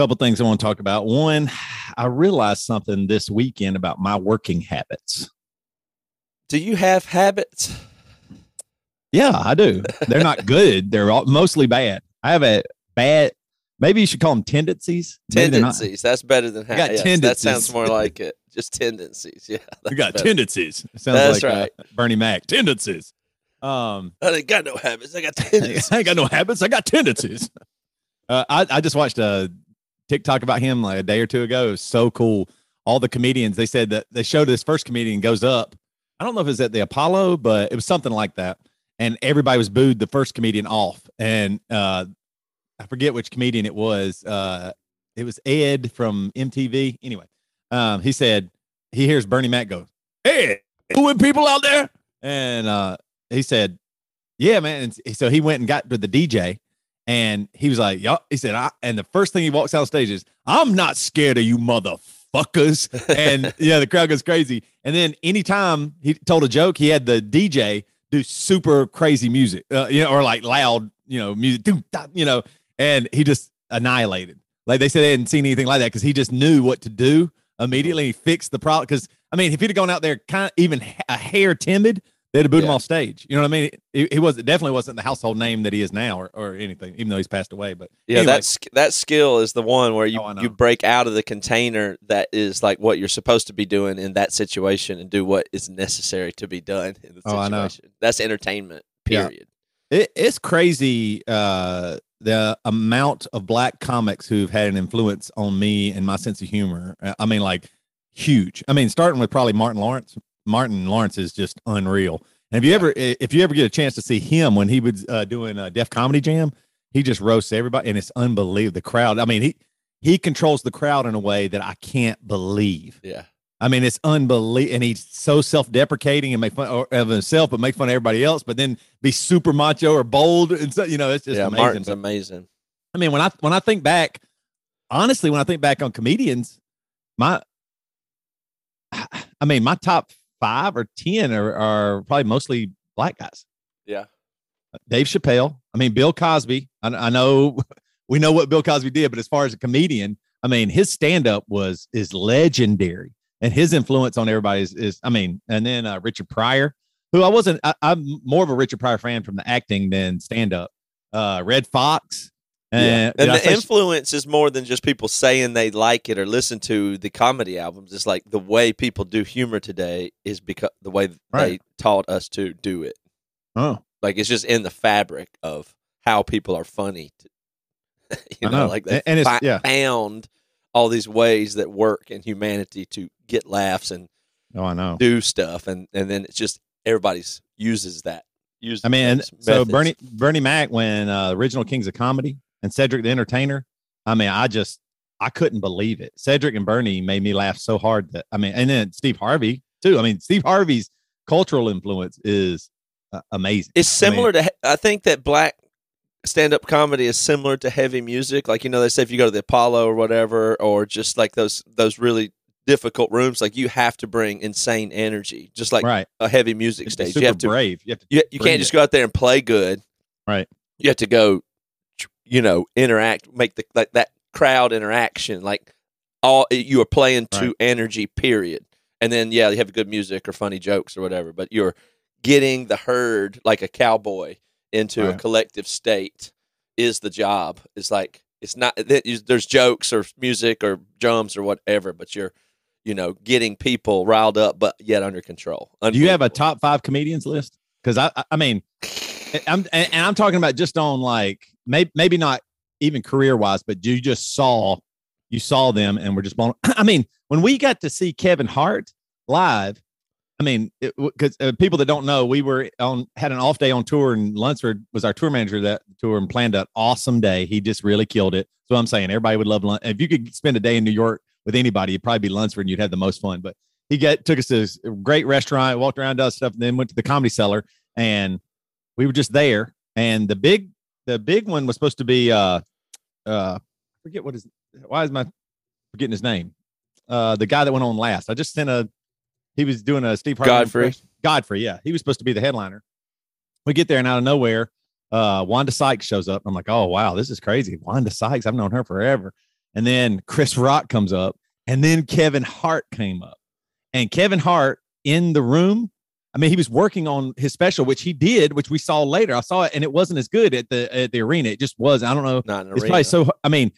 couple things I want to talk about. One, I realized something this weekend about my working habits. Do you have habits? Yeah, I do. They're not good. They're all, mostly bad. I have a bad. Maybe you should call them tendencies. Maybe they're not- Tendencies. That's better than I got habits. That sounds more like it. Just tendencies. Yeah. You got better. tendencies. It sounds That's like uh, right. Bernie Mac. Tendencies. Um, I ain't got no habits. I got tendencies. I ain't got no habits. I got tendencies. Uh, I, I just watched a TikTok about him like a day or two ago. It was so cool. All the comedians, they said that they showed this first comedian goes up. I don't know if it was at the Apollo, but it was something like that. And everybody was booed the first comedian off. And uh, I forget which comedian it was. Uh, it was Ed from MTV. Anyway, um, he said he hears Bernie Mac go, Hey, booing people out there. And uh, he said, Yeah, man. And so he went and got to the DJ and he was like, Y'all, he said, I, and the first thing he walks out on stage is, I'm not scared of you motherfuckers. And yeah, the crowd goes crazy. And then anytime he told a joke, he had the DJ do super crazy music, uh, you know, or like loud, you know, music, you know, and he just annihilated. Like they said, they hadn't seen anything like that because he just knew what to do immediately. He fixed the problem. Because I mean, if he'd have gone out there kind of even a hair timid, they'd have booed him off stage. You know what I mean? He, he was definitely wasn't the household name that he is now, or, or anything, even though he's passed away. But Yeah, anyway, that that skill is the one where you Oh, you break out of the container that is like what you're supposed to be doing in that situation and do what is necessary to be done in the Oh, I know. situation. That's entertainment. Yeah. Period. It, it's crazy uh, the amount of black comics who've had an influence on me and my sense of humor. Uh, I mean, like huge. I mean, starting with probably Martin Lawrence. Martin Lawrence is just unreal. And if you ever, if you ever get a chance to see him when he was uh, doing a Def Comedy Jam, he just roasts everybody, and it's unbelievable. The crowd. I mean, he he controls the crowd in a way that I can't believe. Yeah. I mean, it's unbelievable, and he's so self-deprecating and make fun of himself, but make fun of everybody else. But then be super macho or bold, and so you know, it's just yeah, amazing. Martin's But, amazing. I mean, when I when I think back, honestly, when I think back on comedians, my, I mean, my top five or ten are, are probably mostly black guys. Yeah. Dave Chappelle. I mean, Bill Cosby. I, I know we know what Bill Cosby did, but as far as a comedian, I mean, his stand up was is legendary, and his influence on everybody is, is I mean, and then uh, Richard Pryor, who I wasn't. I, I'm more of a Richard Pryor fan from the acting than stand up. Uh, Redd Foxx. And, And the influence is more than just people saying they like it or listen to the comedy albums. It's like the way people do humor today is because the way they taught us to do it. oh, Like it's just in the fabric of how people are funny. To, you I know, know. like they And- and it's- fi- yeah. found all these ways that work in humanity to get laughs and oh, I know. do stuff, and and then it's just everybody's uses that. Uses I mean, so. Bernie Bernie Mac, when uh, original Kings of Comedy and Cedric the Entertainer, I mean, I just I couldn't believe it. Cedric and Bernie made me laugh so hard that I mean, and then Steve Harvey too. I mean, Steve Harvey's cultural influence is uh, amazing. It's I mean, similar to. I think that black stand-up comedy is similar to heavy music. Like you know, they say if you go to the Apollo or whatever, or just like those those really difficult rooms, like you have to bring insane energy, just like right. a heavy music It's stage. super You have to. brave. You have to. You, you can't just it. go out there and play good. Right. You have to go. You know, interact, make the like that crowd interaction. Like all you are playing to Right. energy. Period. And then yeah, you have good music or funny jokes or whatever, but you're getting the herd like a cowboy into a collective state is the job. It's like it's not that there's jokes or music or drums or whatever, but you're you know getting people riled up but yet under control. Do you have a top five comedians list? Because I, I- mean, I'm and I'm talking about just on like maybe maybe not even career wise, but you just saw you saw them and were just blown. I mean, when we got to see Kevin Hart live, I mean, because uh, people that don't know, we were on had an off day on tour, and Lunsford was our tour manager that tour and planned an awesome day. He just really killed it. So I'm saying everybody would love Lun- if you could spend a day in New York with anybody, it'd probably be Lunsford, and you'd have the most fun. But he got took us to this great restaurant, walked around, does stuff, and then went to the comedy cellar, and we were just there. And the big, the big one was supposed to be, uh, uh, I forget what is, why is my forgetting his name? Uh, the guy that went on last. I just sent a, he was doing a Steve Harvey Godfrey? impression. Godfrey, yeah, he was supposed to be the headliner. We get there, and out of nowhere, uh, Wanda Sykes shows up. I'm like, oh wow, this is crazy. Wanda Sykes, I've known her forever. and then Chris Rock comes up, and then Kevin Hart came up, and Kevin Hart in the room. I mean, he was working on his special, which he did, which we saw later. I saw it, and it wasn't as good at the at the arena. It just was. I don't know. Not It's arena. probably so. I mean,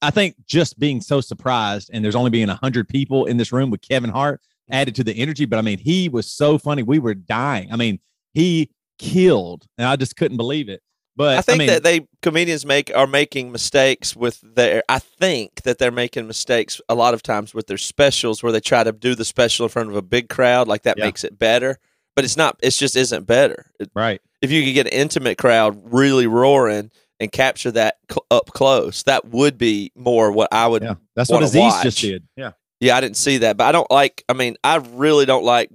I think just being so surprised, and there's only being hundred people in this room with Kevin Hart mm-hmm. added to the energy. But I mean, he was so funny. We were dying. I mean, he killed, and I just couldn't believe it. But I think mean, that they comedians make are making mistakes with their. I think that they're making mistakes a lot of times with their specials, where they try to do the special in front of a big crowd, like that Yeah. makes it better. But it's not. It's just isn't better. Right. if you could get an intimate crowd really roaring and capture that cl- up close, that would be more what I would. Yeah, Yeah. that's what Aziz watch. just did. Yeah. Yeah, I didn't see that, but I don't like. I mean, I really don't like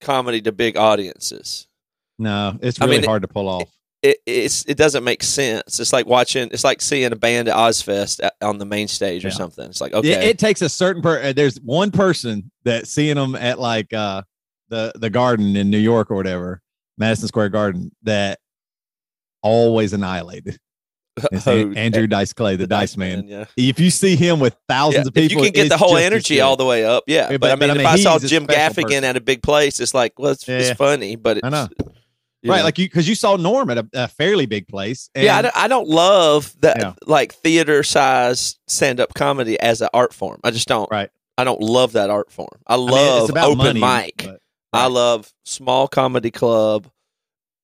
comedy to big audiences. No, it's I really mean, hard to pull off. it it's it doesn't make sense. It's like watching. It's like seeing a band at Ozzfest on the main stage or something. It's like It- okay, It, takes a certain per. uh, There's one person that seeing them at like uh the the Garden in New York or whatever, Madison Square Garden, that always annihilated. Oh, An- Andrew Dice Clay, the, Dice Man. Yeah, If you see him with thousands Yeah, of people, you can get the whole energy all the way up, yeah. But, but- I but mean, if I saw Jim Gaffigan person. at a big place, it's like, well, it's, Yeah, it's funny, but it's, I know. right, know. like you because you saw Norm at a, a fairly big place. yeah, I don't, I don't love that like theater size stand up comedy as an art form. I just don't. Right. I don't love that art form. I I mean, love it's about open money, mic. but- I love small comedy club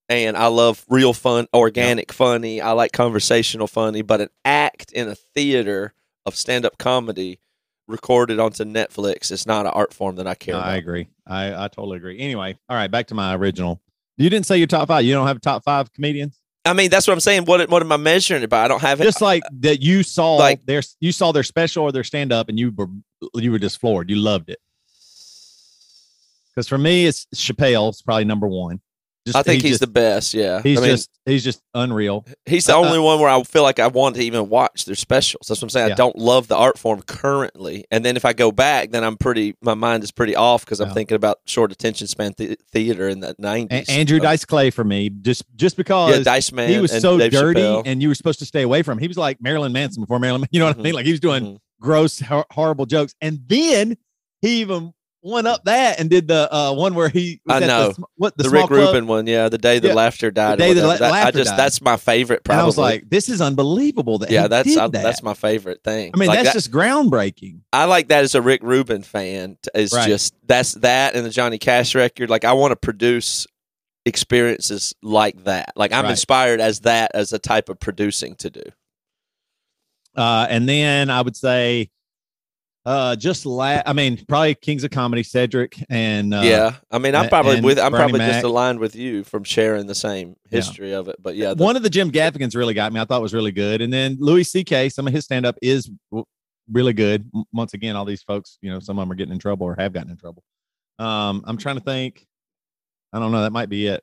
and I love real fun, organic funny. I like conversational funny, but an act in a theater of stand up comedy recorded onto Netflix is not an art form that I care No, about. I agree. I, I totally agree. Anyway, all right, back to my original. You didn't say your top five. You don't have top five comedians. I mean, that's what I'm saying. What what am I measuring it by? I don't have it. Just like that, you saw Like- their you saw their special or their stand up, and you were you were just floored. You loved it. Because for me, it's Chappelle. It's probably number one. Just, I think he he's just, the best. Yeah, He's I mean, just he's just unreal. he's the uh, only one where I feel like I want to even watch their specials. That's what I'm saying. Yeah. I don't love the art form currently, and then if I go back, then I'm pretty. My mind is pretty off because I'm Yeah. thinking about short attention span th- theater in the A- '90s. Andrew Uh, Dice Clay for me, just just yeah, because Dice Man. he was so Dave dirty, Chappelle. and you were supposed to stay away from him. He was like Marilyn Manson before Marilyn. You know what I Mhm. mean? Like he was doing Mhm. gross, hor- horrible jokes, and then he even one up that and did the uh, one where he was I at the know. what the, the, Rick club, Rubin one, yeah, the day the Yeah. laughter died. or day the la- That- I just died. that's my favorite. Probably. And I was like, this is unbelievable that yeah, he that's did I, that. that's my favorite thing. I mean, Like that's that- just groundbreaking. I like that as a Rick Rubin fan. Is Right. just that's that and the Johnny Cash record. Like I want to produce experiences like that. Like I'm Right. inspired as that as a type of producing to do. Uh, and then I would say, uh, just la- I mean, probably Kings of Comedy, Cedric, and uh, yeah, I mean, I'm probably with. I'm Bernie probably Mac. just aligned with you from sharing the same Yeah. history of it. But yeah, the, one of the Jim Gaffigans really got me. I thought was really good. And then Louis C.K. Some of his stand up is w- really good. Once again, all these folks, you know, some of them are getting in trouble or have gotten in trouble. Um, I'm trying to think. I don't know. That might be it.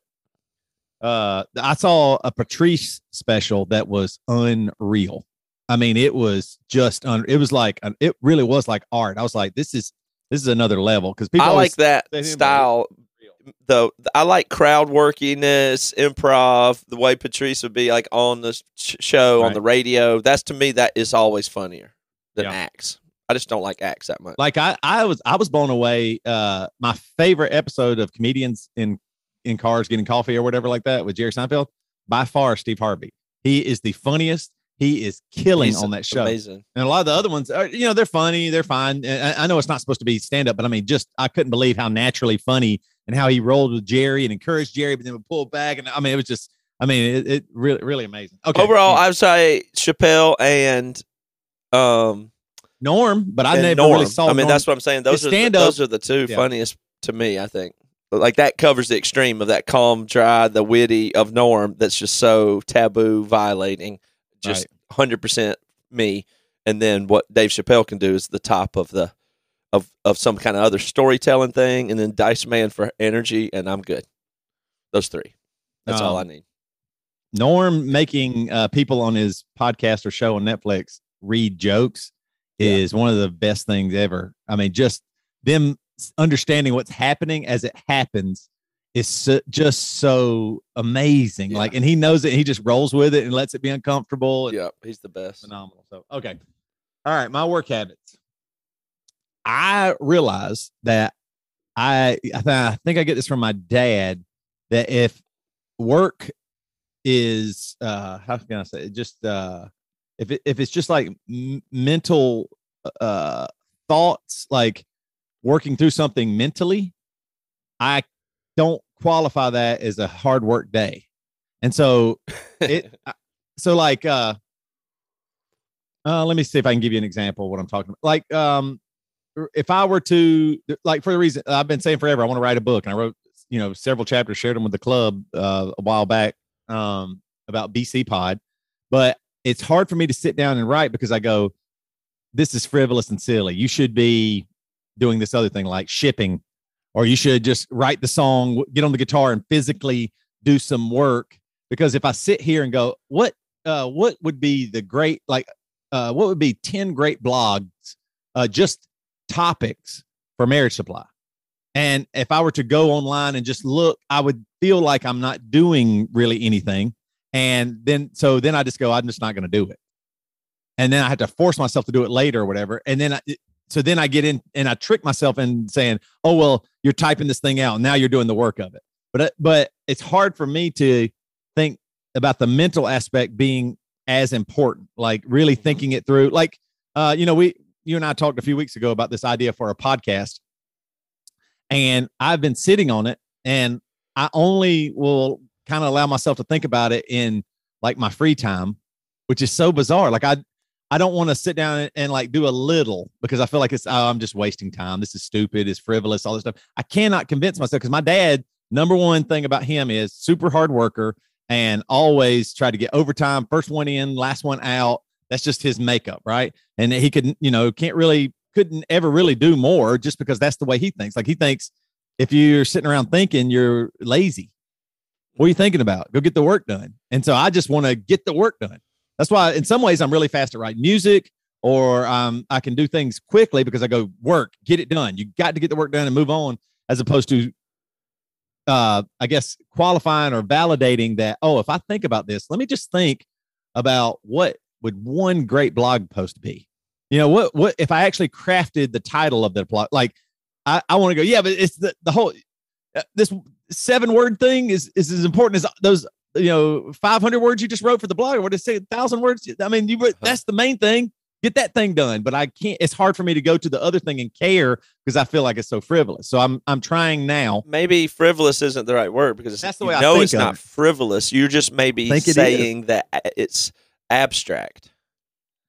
Uh, I saw a Patrice special that was unreal. I mean, it was just un- it was like it really was like art. I was like, this is this is another level because people I like that say him, like, style. Though I like crowd workiness, improv, the way Patrice would be like on the sh- show on the radio. That's to me that is always funnier than Yeah. acts. I just don't like acts that much. like I, I was I was blown away. Uh my favorite episode of comedians in in cars getting coffee or whatever like that with Jerry Seinfeld, by far Steve Harvey. He is the funniest. He is killing on that show. Amazing. And a lot of the other ones are, you know, they're funny, they're fine. I, I know it's not supposed to be stand up, but I mean, just I couldn't believe how naturally funny and how he rolled with Jerry and encouraged Jerry, but then would pull back. And I mean, it was just, I mean, it, it really, really amazing. Okay. Overall, yeah. I would say Chappelle and um Norm, but I never Norm. really saw. I mean, Norm. that's what I'm saying. Those His are stand-up- those are the two Yeah. funniest to me. I think. Like that covers the extreme of that calm, dry, the witty of Norm. That's just so taboo, violating. Just hundred percent me. And then what Dave Chappelle can do is the top of the of of some kind of other storytelling thing, and then Dice Man for energy, and I'm good. Those three. That's all I Um, need. Norm making uh, people on his podcast or show on Netflix read jokes Yeah. is one of the best things ever. I mean, just them understanding what's happening as it happens is so, just so amazing. Yeah. Like, and he knows it. He just rolls with it and lets it be uncomfortable. Yeah, he's the best. phenomenal. So, okay. All right, my work habits. I realize that I I, th- I think I get this from my dad that if work is uh how can I say it? just uh if it, if it's just like m- mental uh thoughts like working through something mentally I don't qualify that as a hard work day. And so it so like uh uh let me see if I can give you an example of what I'm talking about. Like um if I were to like for the reason I've been saying forever, I want to write a book, and I wrote you know several chapters, shared them with the club uh, a while back um, about BC Pod, but it's hard for me to sit down and write because I go, this is frivolous and silly. You should be doing this other thing like shipping, or you should just write the song, get on the guitar, and physically do some work. Because if I sit here and go, what uh, what would be the great like uh, what would be ten great blogs uh, just topics for marriage supply. And if I were to go online and just look, I would feel like I'm not doing really anything. And then, so then I just go, I'm just not going to do it. And then I have to force myself to do it later or whatever. And then, I, so then I get in and I trick myself in saying, oh, well, you're typing this thing out. Now you're doing the work of it. But, uh, but it's hard for me to think about the mental aspect being as important, like really thinking it through. Like, uh, you know, we, you and I talked a few weeks ago about this idea for a podcast, and I've been sitting on it, and I only will kind of allow myself to think about it in like my free time, which is so bizarre. Like I, I don't want to sit down and, and, like do a little because I feel like it's oh, I'm just wasting time. This is stupid. It's frivolous. All this stuff. I cannot convince myself because my dad. Number one thing about him is super hard worker and always try to get overtime. First one in, last one out that's just his makeup, right? And he could, you know, can't really, couldn't ever really do more just because that's the way he thinks. Like he thinks if you're sitting around thinking, you're lazy. What are you thinking about? Go get the work done. And so I just want to get the work done. That's why, in some ways, I'm really fast at writing music, or um, I can do things quickly because I go work, get it done. You got to get the work done and move on, as opposed to, uh, I guess, qualifying or validating that. Oh, if I think about this, let me just think about what would one great blog post be? You know, what what if I actually crafted the title of the blog? Like, I, I want to go, yeah, but it's the, the whole uh, this seven word thing is is as important as those you know 500 words you just wrote for the blog or what did say a thousand words? I mean you uh-huh. that's the main thing. Get that thing done but i can't it's hard for me to go to the other thing and care because i feel like it's so frivolous. So i'm i'm trying now. Maybe frivolous isn't the right word because that's the way i know it's not frivolous. You're just maybe saying that it's abstract.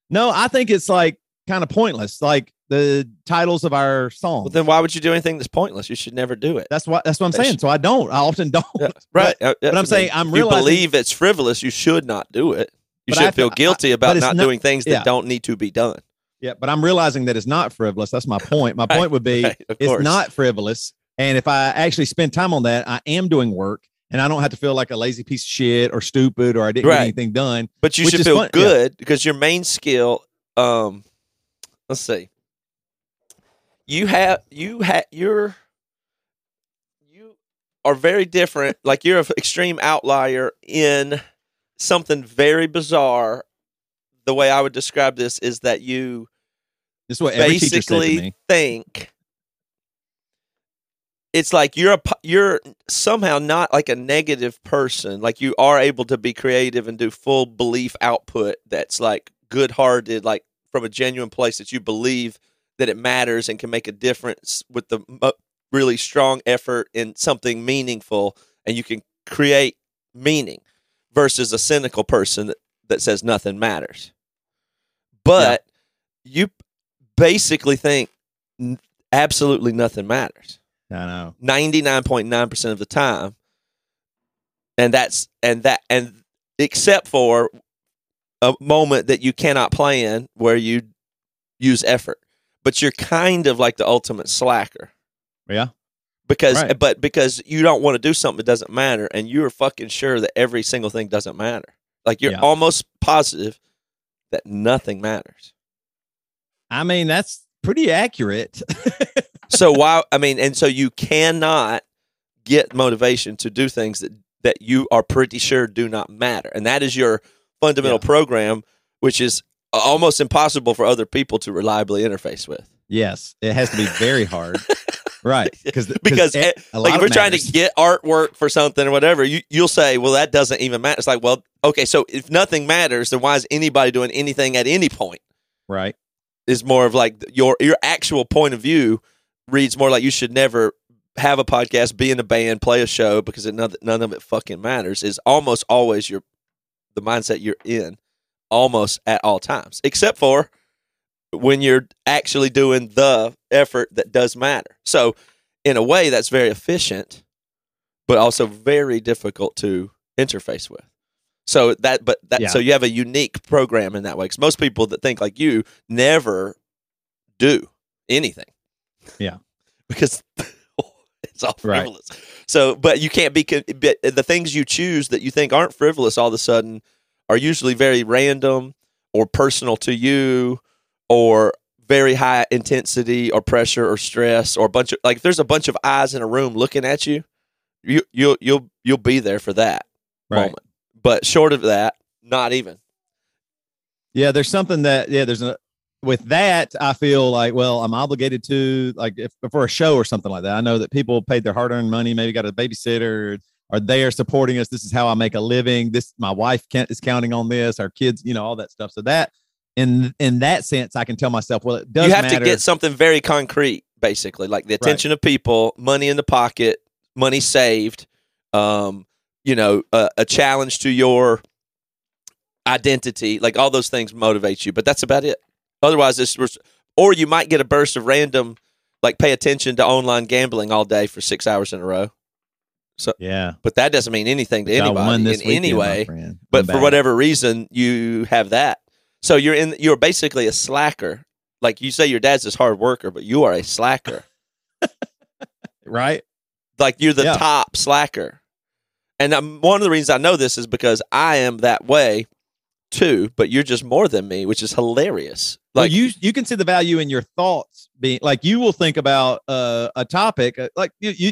No, I think it's like kind of pointless. Like the titles of our songs. Well, then why would you do anything that's pointless? You should never do it. That's what that's what I'm saying. So I don't. I often don't. Yeah, right. But, uh, but I'm saying I'm realizing, you believe it's frivolous. You should not do it. You should feel guilty about not, not, doing things that yeah. don't need to be done. Yeah, but I'm realizing that it's not frivolous. That's my point. My right, point would be right, it's not frivolous. And if I actually spend time on that, I am doing work and I don't have to feel like a lazy piece of shit or stupid or I didn't right. get anything done. But you should feel fun. good yeah. because your main skill, um, let's see, you have you have you're you are very different. like you're an extreme outlier in something very bizarre. The way I would describe this is that you this is what basically think it's like you're a you're somehow not like a negative person like you are able to be creative and do full belief output that's like good hearted like from a genuine place that you believe that it matters and can make a difference with the really strong effort in something meaningful and you can create meaning versus a cynical person that, that says nothing matters but yeah. you basically think absolutely nothing matters I know. 99.9% of the time. And that's and that and except for a moment that you cannot plan where you use effort. But you're kind of like the ultimate slacker. Yeah. Because right. but because you don't want to do something that doesn't matter and you're fucking sure that every single thing doesn't matter. Like you're yeah. almost positive that nothing matters. I mean, that's pretty accurate. so why? I mean, and so you cannot get motivation to do things that that you are pretty sure do not matter, and that is your fundamental yeah. program, which is almost impossible for other people to reliably interface with. Yes, it has to be very hard. right. Because Because eh, like if we're trying to get artwork for something or whatever, you you'll say, well, that doesn't even matter. It's like, well, okay, so if nothing matters, then why is anybody doing anything at any point? right. Is more of like your your actual point of view reads more like you should never have a podcast, be in a band, play a show because it, none, none of it fucking matters. Is almost always your the mindset you're in, almost at all times, except for when you're actually doing the effort that does matter. So, in a way, that's very efficient, but also very difficult to interface with. So that, but that, Yeah. so you have a unique program in that way. Because most people that think like you never do anything. Yeah. because it's all Right. frivolous. So, but you can't be but the things you choose that you think aren't frivolous all of a sudden are usually very random or personal to you or very high intensity or pressure or stress or a bunch of like if there's a bunch of eyes in a room looking at you you you'll you'll you'll be there for that Right. moment but short of that not even Yeah, there's something that yeah, there's a with that I feel like well, I'm obligated to like if for a show or something like that. I know that people paid their hard-earned money, maybe got a babysitter, are there supporting us. This is how I make a living. This my wife can't, is counting on this. Our kids, you know, all that stuff. So that in in that sense, I can tell myself, well, it does you have matter. to get something very concrete basically like the attention of people money in the pocket money saved um you know a, a challenge to your identity like all those things motivate you but that's about it otherwise it's or you might get a burst of random like pay attention to online gambling all day for six hours in a row. So yeah, but that doesn't mean anything to I anybody in any weekend, my way but I'm for whatever reason you have that. So you're in you're basically a slacker. Like you say your dad's this hard worker but you are a slacker. Right? like you're the Yeah. top slacker. And um, one of the reasons i know this is because i am that way too but you're just more than me which is hilarious Well, like you you can see the value in your thoughts being like you will think about uh, a topic uh, like you you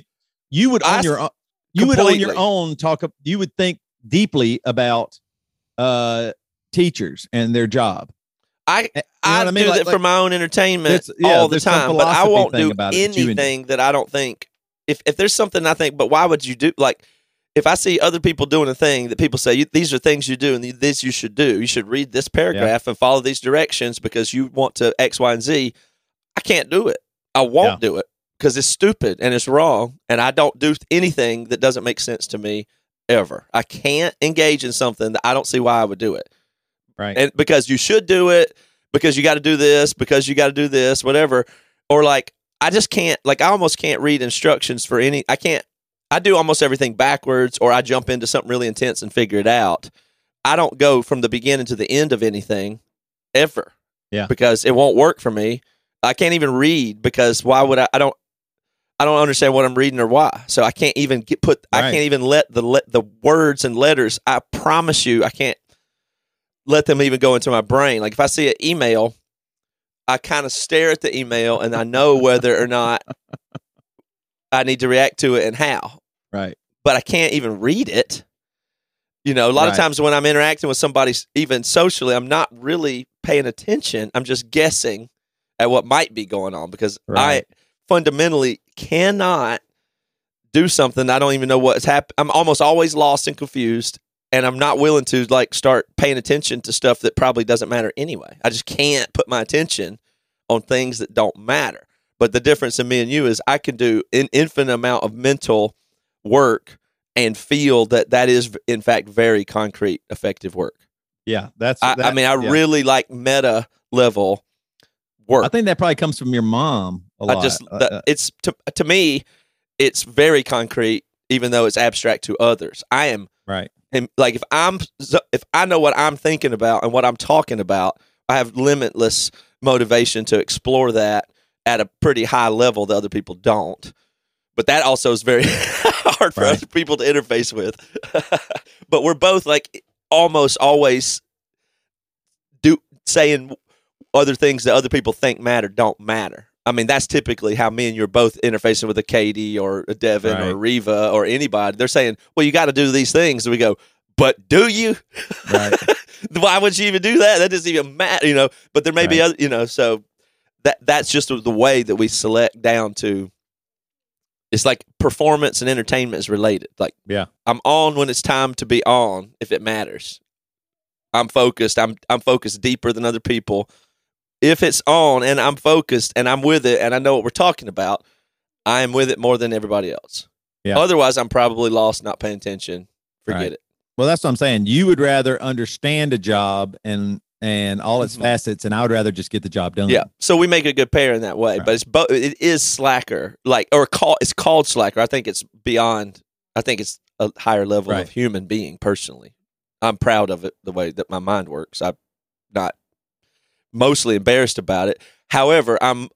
you would on s- your own you would on your own talk you would think deeply about uh teachers and their job. i Eh, You know I, I mean? do Like- that for like- my own entertainment yeah, all the time, but I won't do about it that you anything that I don't think. If if there's something I think, but why would you do? Like, if I see other people doing a thing that people say these are things you do and this you should do, you should read this paragraph and follow these directions because you want to X, Y, and Z. I can't do it. I won't do it because it's stupid and it's wrong, and I don't do anything that doesn't make sense to me ever. I can't engage in something that I don't see why I would do it Right. and because you should do it because you got to do this because you got to do this whatever or like i just can't like i almost can't read instructions for any i can't i do almost everything backwards or i jump into something really intense and figure it out i don't go from the beginning to the end of anything ever Yeah. because it won't work for me i can't even read because why would i i don't I don't understand what I'm reading or why. So I can't even get put. I can't even let the let the words and letters. I promise you, I can't let them even go into my brain. Like if I see an email, I kind of stare at the email and I know whether or not I need to react to it and how. Right. But I can't even read it. You know, a lot of times when I'm interacting with somebody, even socially, I'm not really paying attention. I'm just guessing at what might be going on because Right. I fundamentally cannot do something I don't even know what's happening. I'm almost always lost and confused, and I'm not willing to like start paying attention to stuff that probably doesn't matter anyway. I just can't put my attention on things that don't matter. But the difference in me and you is I can do an infinite amount of mental work and feel that that is in fact very concrete, effective work. Yeah. That's I, I mean, I yeah. really like meta level work. I think that probably comes from your mom a lot. I just Uh, the, uh, it's to to me, it's very concrete, even though it's abstract to others. I am right. and like if I'm if I know what I'm thinking about and what I'm talking about, I have limitless motivation to explore that at a pretty high level that other people don't. But that also is very hard for Right. other people to interface with. but we're both like almost always do saying other things that other people think matter don't matter. I mean, that's typically how me and you're both interfacing with a Katie or a Devin or Right. a Reva or anybody. They're saying, "Well, you got to do these things," and we go, but do you? Right. Why would you even do that? That doesn't even matter, you know. But there may be other, you know. So that that's just the way that we select down to. It's like performance and entertainment is related. Like, Yeah. I'm on when it's time to be on, if it matters. I'm focused. I'm I'm focused deeper than other people. If it's on and I'm focused and I'm with it and I know what we're talking about, I am with it more than everybody else. Yeah. Otherwise, I'm probably lost, not paying attention. Forget Right. it. Well, that's what I'm saying. You would rather understand a job and and all its Mhm. facets, and I would rather just get the job done. Yeah. So we make a good pair in that way, Right. but it's both. It is slacker, like or call. It's called slacker. I think it's beyond. I think it's a higher level Right. of human being. Personally, I'm proud of it. The way that my mind works. I'm not mostly embarrassed about it. However, I'm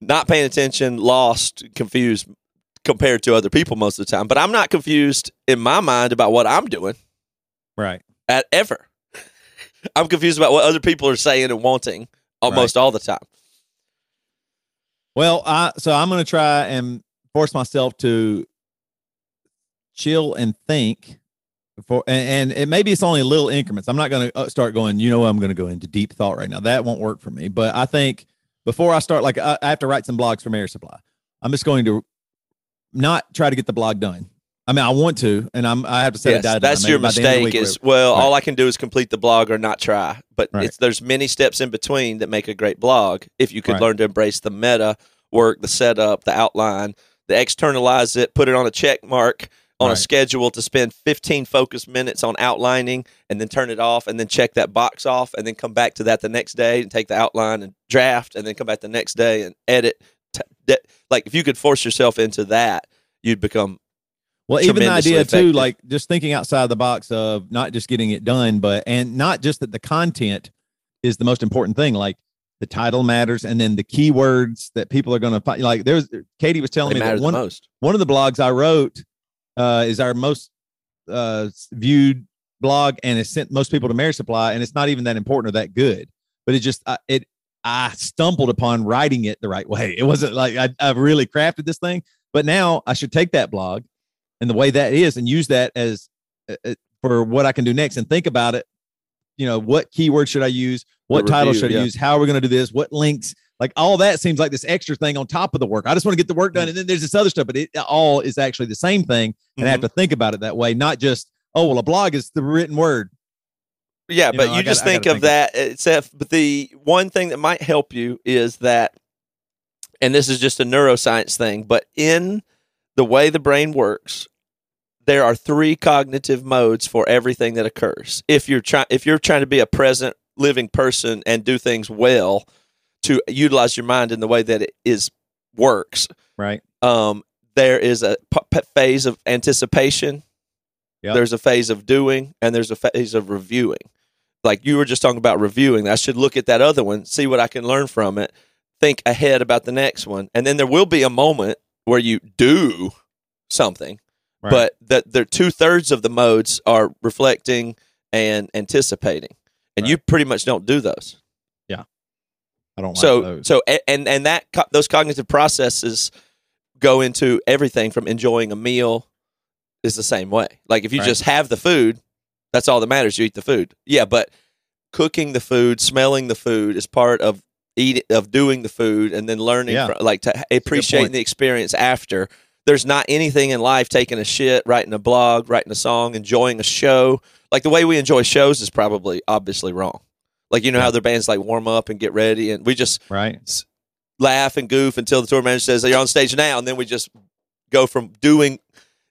not paying attention, lost, confused compared to other people most of the time. But I'm not confused in my mind about what I'm doing Right. at ever. I'm confused about what other people are saying and wanting almost all the time. Well, I so I'm going to try and force myself to chill and think. For and, and it maybe it's only little increments. I'm not going to uh, start going. You know, I'm going to go into deep thought right now. That won't work for me. But I think before I start, like I, I have to write some blogs from Air Supply. I'm just going to not try to get the blog done. I mean, I want to, and I'm I have to say Yes, deadline. that's your by the end of the mistake. Is well, Right. all I can do is complete the blog or not try. But Right. it's there's many steps in between that make a great blog. If you could Right. learn to embrace the meta work, the setup, the outline, the externalize it, put it on a check mark on a schedule to spend 15 focused minutes on outlining, and then turn it off, and then check that box off, and then come back to that the next day and take the outline and draft, and then come back the next day and edit. T- de- like if you could force yourself into that, you'd become Well, even the idea too, like just thinking outside the box of not just getting it done, but and not just that the content is the most important thing. Like the title matters, and then the keywords that people are going to find. Like there's Katie was telling they me that one most. one of the blogs I wrote uh, is our most uh, viewed blog, and it sent most people to Marriage Supply, and it's not even that important or that good, but it just I it I stumbled upon writing it the right way. It wasn't like I, I've really crafted this thing, but now I should take that blog and the way that is and use that as uh, uh, for what I can do next and think about it. You know, what keyword should I use? What The title review, should I yeah. use? How are we going to do this? What links? Like all that seems like this extra thing on top of the work. I just want to get the work Mm. done, and then there's this other stuff, but it all is actually the same thing, and I have Mhm. to think about it that way, not just oh well, a blog is the written word. Yeah, You but know, you I just gotta- think of think that. Except, but the one thing that might help you is that, and this is just a neuroscience thing, but in the way the brain works, there are three cognitive modes for everything that occurs. If you're trying, if you're trying to be a present, living person and do things well, to utilize your mind in the way that it is works, Right. um, there is a p- p- phase of anticipation. Yep. There's a phase of doing, and there's a phase of reviewing. Like you were just talking about reviewing. I should look at that other one, see what I can learn from it, think ahead about the next one, and then there will be a moment where you do something. Right. But that there two thirds of the modes are reflecting and anticipating, and you pretty much don't do those Yeah, I don't like so those. so and and that co- those cognitive processes go into everything from enjoying a meal is the same way like if you Right. just have the food that's all that matters you eat the food yeah but cooking the food smelling the food is part of of doing the food and then learning Yeah. fro- like to appreciating point. the experience after there's not anything in life taking a shit writing a blog writing a song enjoying a show like the way we enjoy shows is probably obviously wrong like you know Yeah. how their bands like warm up and get ready and we just right. laugh and goof until the tour manager says you're on stage now, and then we just go from doing.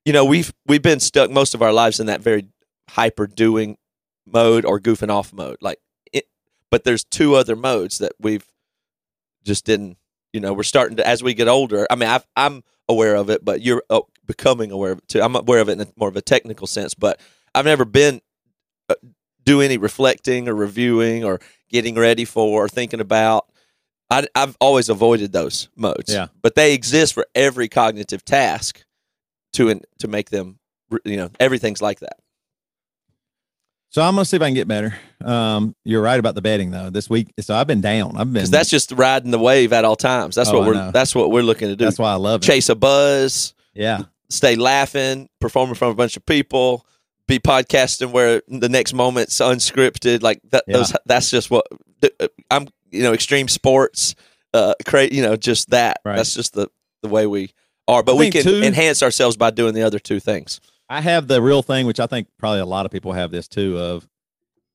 You know, we've we've been stuck most of our lives in that very hyper doing mode or goofing off mode. Like, it, but there's two other modes that we've just didn't. You know, we're starting to as we get older. I mean, I've, I'm aware of it, but you're oh, becoming aware of it too. I'm aware of it in a, more of a technical sense, but I've never been uh, do any reflecting or reviewing or getting ready for or thinking about. I, I've always avoided those modes. Yeah. but they exist for every cognitive task to in, to make them. You know, everything's like that. So I'm gonna see if I can get better. Um, you're right about the betting though. This week, so I've been down. I've been. Because that's just riding the wave at all times. That's Oh, what we're. That's what we're looking to do. that's why I love it. Chase a buzz, Yeah. stay laughing, performing in front of a bunch of people, be podcasting where the next moment's unscripted. Like that, Yeah. those. That's just what uh, I'm. You know, extreme sports. Uh, cra- You know, just that. Right. That's just the the way we are. But we can too- enhance ourselves by doing the other two things. I have the real thing, which I think probably a lot of people have this too. Of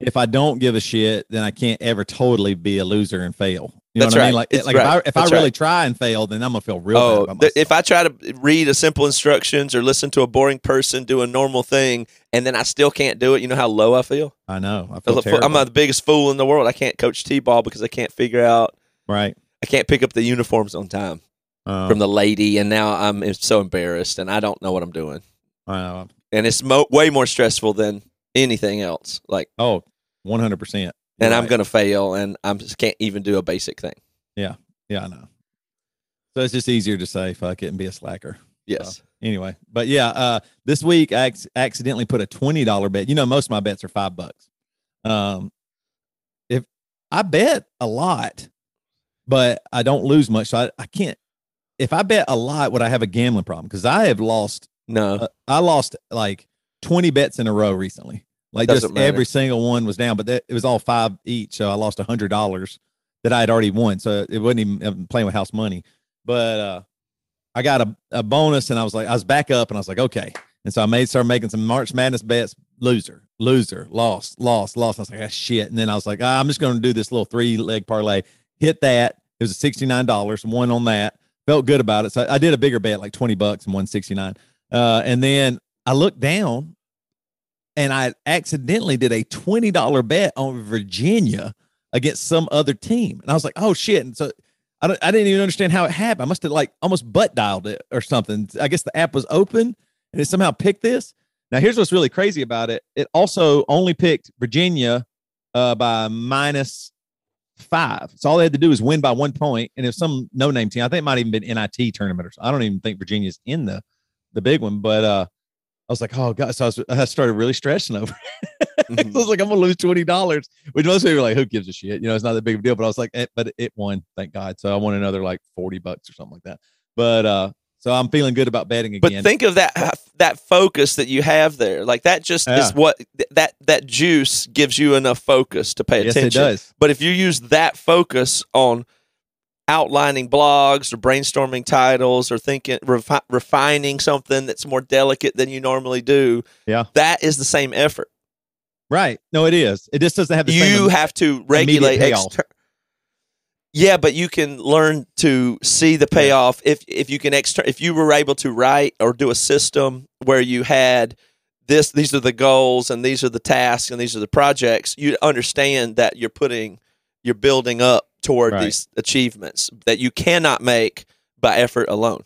if I don't give a shit, then I can't ever totally be a loser and fail. You know That's what I right. mean? Like, It's like right. if I if That's I really right. try and fail, then I'm gonna feel real Oh, th- if I try to read a simple instructions or listen to a boring person do a normal thing, and then I still can't do it, you know how low I feel. I know. I feel terrible. I'm the biggest fool in the world. I can't coach t-ball because I can't figure out. right. I can't pick up the uniforms on time Um, from the lady, and now I'm so embarrassed, and I don't know what I'm doing, I know. and it's mo- way more stressful than anything else. Like, Oh, 100 percent. and I'm gonna fail, and I just can't even do a basic thing. Yeah, Yeah, I know. So it's just easier to say fuck it and be a slacker. Yes, Anyway, but yeah, uh, this week I ac- accidentally put a twenty dollar bet. You know, most of my bets are five bucks. Um, if I bet a lot, but I don't lose much, so I, I can't. If I bet a lot, would I have a gambling problem? Because I have lost. No, Uh, I lost like twenty bets in a row recently. Like Doesn't just matter. every single one was down, but that, it was all five each. So I lost a hundred dollars that I had already won. So it wasn't even I'm playing with house money. But uh, I got a, a bonus, and I was like, I was back up, and I was like, okay. And so I made started making some March Madness bets. Loser, loser, lost, lost, lost. I was like, ah, shit. And then I was like, ah, I'm just going to do this little three leg parlay. Hit that. It was a sixty nine dollars. One on that. Felt good about it. So I did a bigger bet, like twenty bucks, and one sixty nine. Uh, and then I looked down, and I accidentally did a twenty dollar bet on Virginia against some other team, and I was like, oh shit. And so I, I didn't even understand how it happened. I must have like almost butt dialed it or something. I guess the app was open and it somehow picked this. Now, here's what's really crazy about it. It also only picked Virginia uh, by minus five. So all they had to do is win by one point. And if some no name team, I think it might even been NIT tournament or something. I don't even think Virginia's in the the big one. But uh, I was like, oh god. So I, was, I started really stressing over. it. I was like, I'm gonna lose twenty dollars. Which most people are like, who gives a shit? You know, it's not that big of a deal. But I was like, eh, but it won, thank God. So I won another like forty bucks or something like that. But uh, so I'm feeling good about betting again. But think of that that focus that you have there. Like that just Yeah. is what that that juice gives you enough focus to pay yes, attention. it does. But if you use that focus on outlining blogs or brainstorming titles or thinking refi- refining something that's more delicate than you normally do, Yeah. that is the same effort. Right. No, it is. It just doesn't have the same. You have to regulate. Exter- yeah, but you can learn to see the payoff if if you can exter- if you were able to write or do a system where you had this these are the goals and these are the tasks and these are the projects you understand that you're putting you're building up toward Right. these achievements that you cannot make by effort alone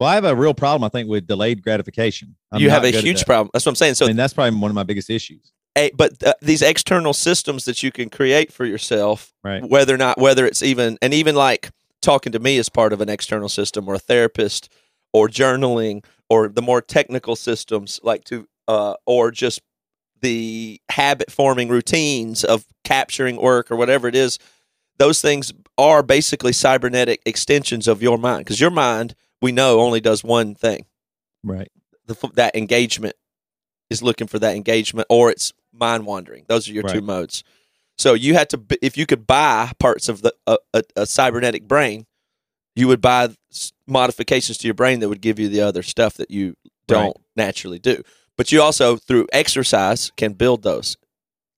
well, I have a real problem, I think, with delayed gratification. I'm you have a huge that. problem that's what i'm saying so I mean, that's probably one of my biggest issues. a, but uh, these external systems that you can create for yourself Right. whether or not whether it's even and even like talking to me as part of an external system or a therapist or journaling or the more technical systems like to uh, or just the habit forming routines of capturing work or whatever it is those things are basically cybernetic extensions of your mind because your mind we know only does one thing Right. the, that engagement is looking for that engagement or it's mind wandering those are your two modes so you had to if you could buy parts of the a, a, a cybernetic brain you would buy modifications to your brain that would give you the other stuff that you don't Right. naturally do but you also through exercise can build those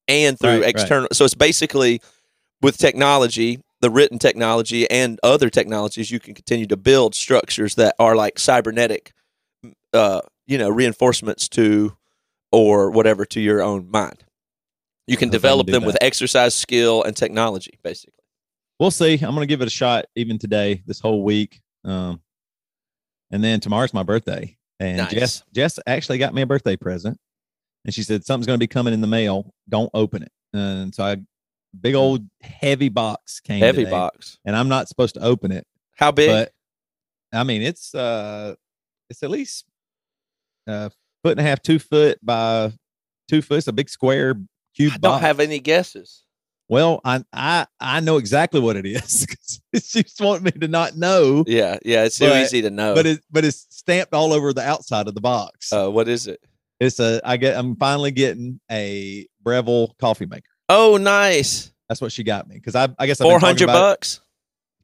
and through Right, right. external so it's basically with technology the written technology and other technologies you can continue to build structures that are like cybernetic uh, you know, reinforcements to or whatever to your own mind. You can develop them with exercise, skill, and technology, basically. We'll see. I'm going to give it a shot even today, this whole week. Um, and then tomorrow's my birthday. And Nice. Jess, Jess actually got me a birthday present. And she said, something's going to be coming in the mail. Don't open it. And so I, big old heavy box came. Heavy today, box. And I'm not supposed to open it. How big? But I mean, it's, uh, it's at least a foot and a half, two foot by two foot. It's a big square cube I don't box. have any guesses. Well, I I I know exactly what it is. she just wanted me to not know, Yeah, yeah, it's too But- easy to know. but it but it's stamped all over the outside of the box. uh, what is it? It's a I get I'm finally getting a Breville coffee maker. Oh, nice. That's what she got me because I I guess I've been Four talking hundred about it- bucks.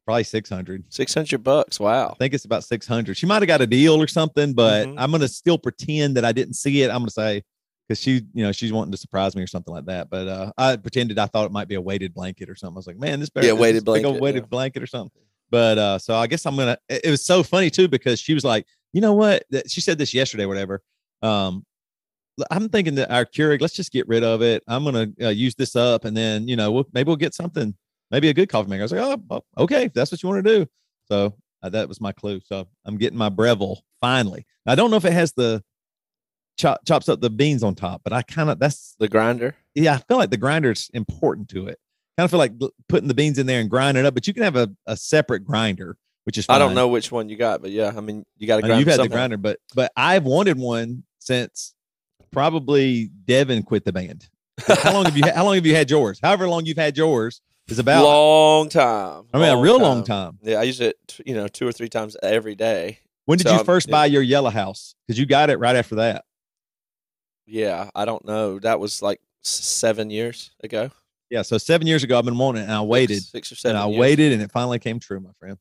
probably six hundred. Six hundred bucks. Wow. I think it's about 600. She might have got a deal or something, but Mhm. I'm going to still pretend that I didn't see it. I'm going to say, because she, you know, she's wanting to surprise me or something like that. But uh, I pretended I thought it might be a weighted blanket or something. I was like, man, this better Yeah, weighted is big old blanket, weighted yeah. blanket or something. But uh, so I guess I'm going to, it was so funny too, because she was like, you know what? She said this yesterday, whatever. Um, I'm thinking that our Keurig, let's just get rid of it. I'm going to uh, use this up and then, you know, we'll, maybe we'll get something, maybe a good coffee maker. I was like, oh, oh, okay, if that's what you want to do. So uh, that was my clue. So I'm getting my Breville finally. I don't know if it has the chop, chops up the beans on top, but I kind of that's The grinder. yeah. I feel like the grinder's important to it. Kind of feel like putting the beans in there and grinding it up, but you can have a, a separate grinder, which is I don't know which one you got, but yeah, I mean, you got to I grind. you've had the grinder, but but I've wanted one since probably Devin quit the band. how long have you how long have you had yours? However long you've had yours is about. A long time. I mean, a real long time. Yeah, I use it, you know, two or three times every day. When did So you I'm- first yeah. buy your yellow house? Because you got it right after that. Yeah, I don't know. That was like seven years ago. Yeah, so seven years ago, I've been wanting it, and I waited, six, six or seven. and I years. waited, and it finally came true, my friend.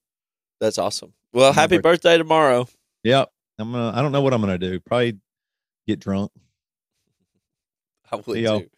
That's awesome. Well, happy birthday tomorrow. Yep, I'm gonna. I don't know what I'm gonna do. Probably get drunk. I would too.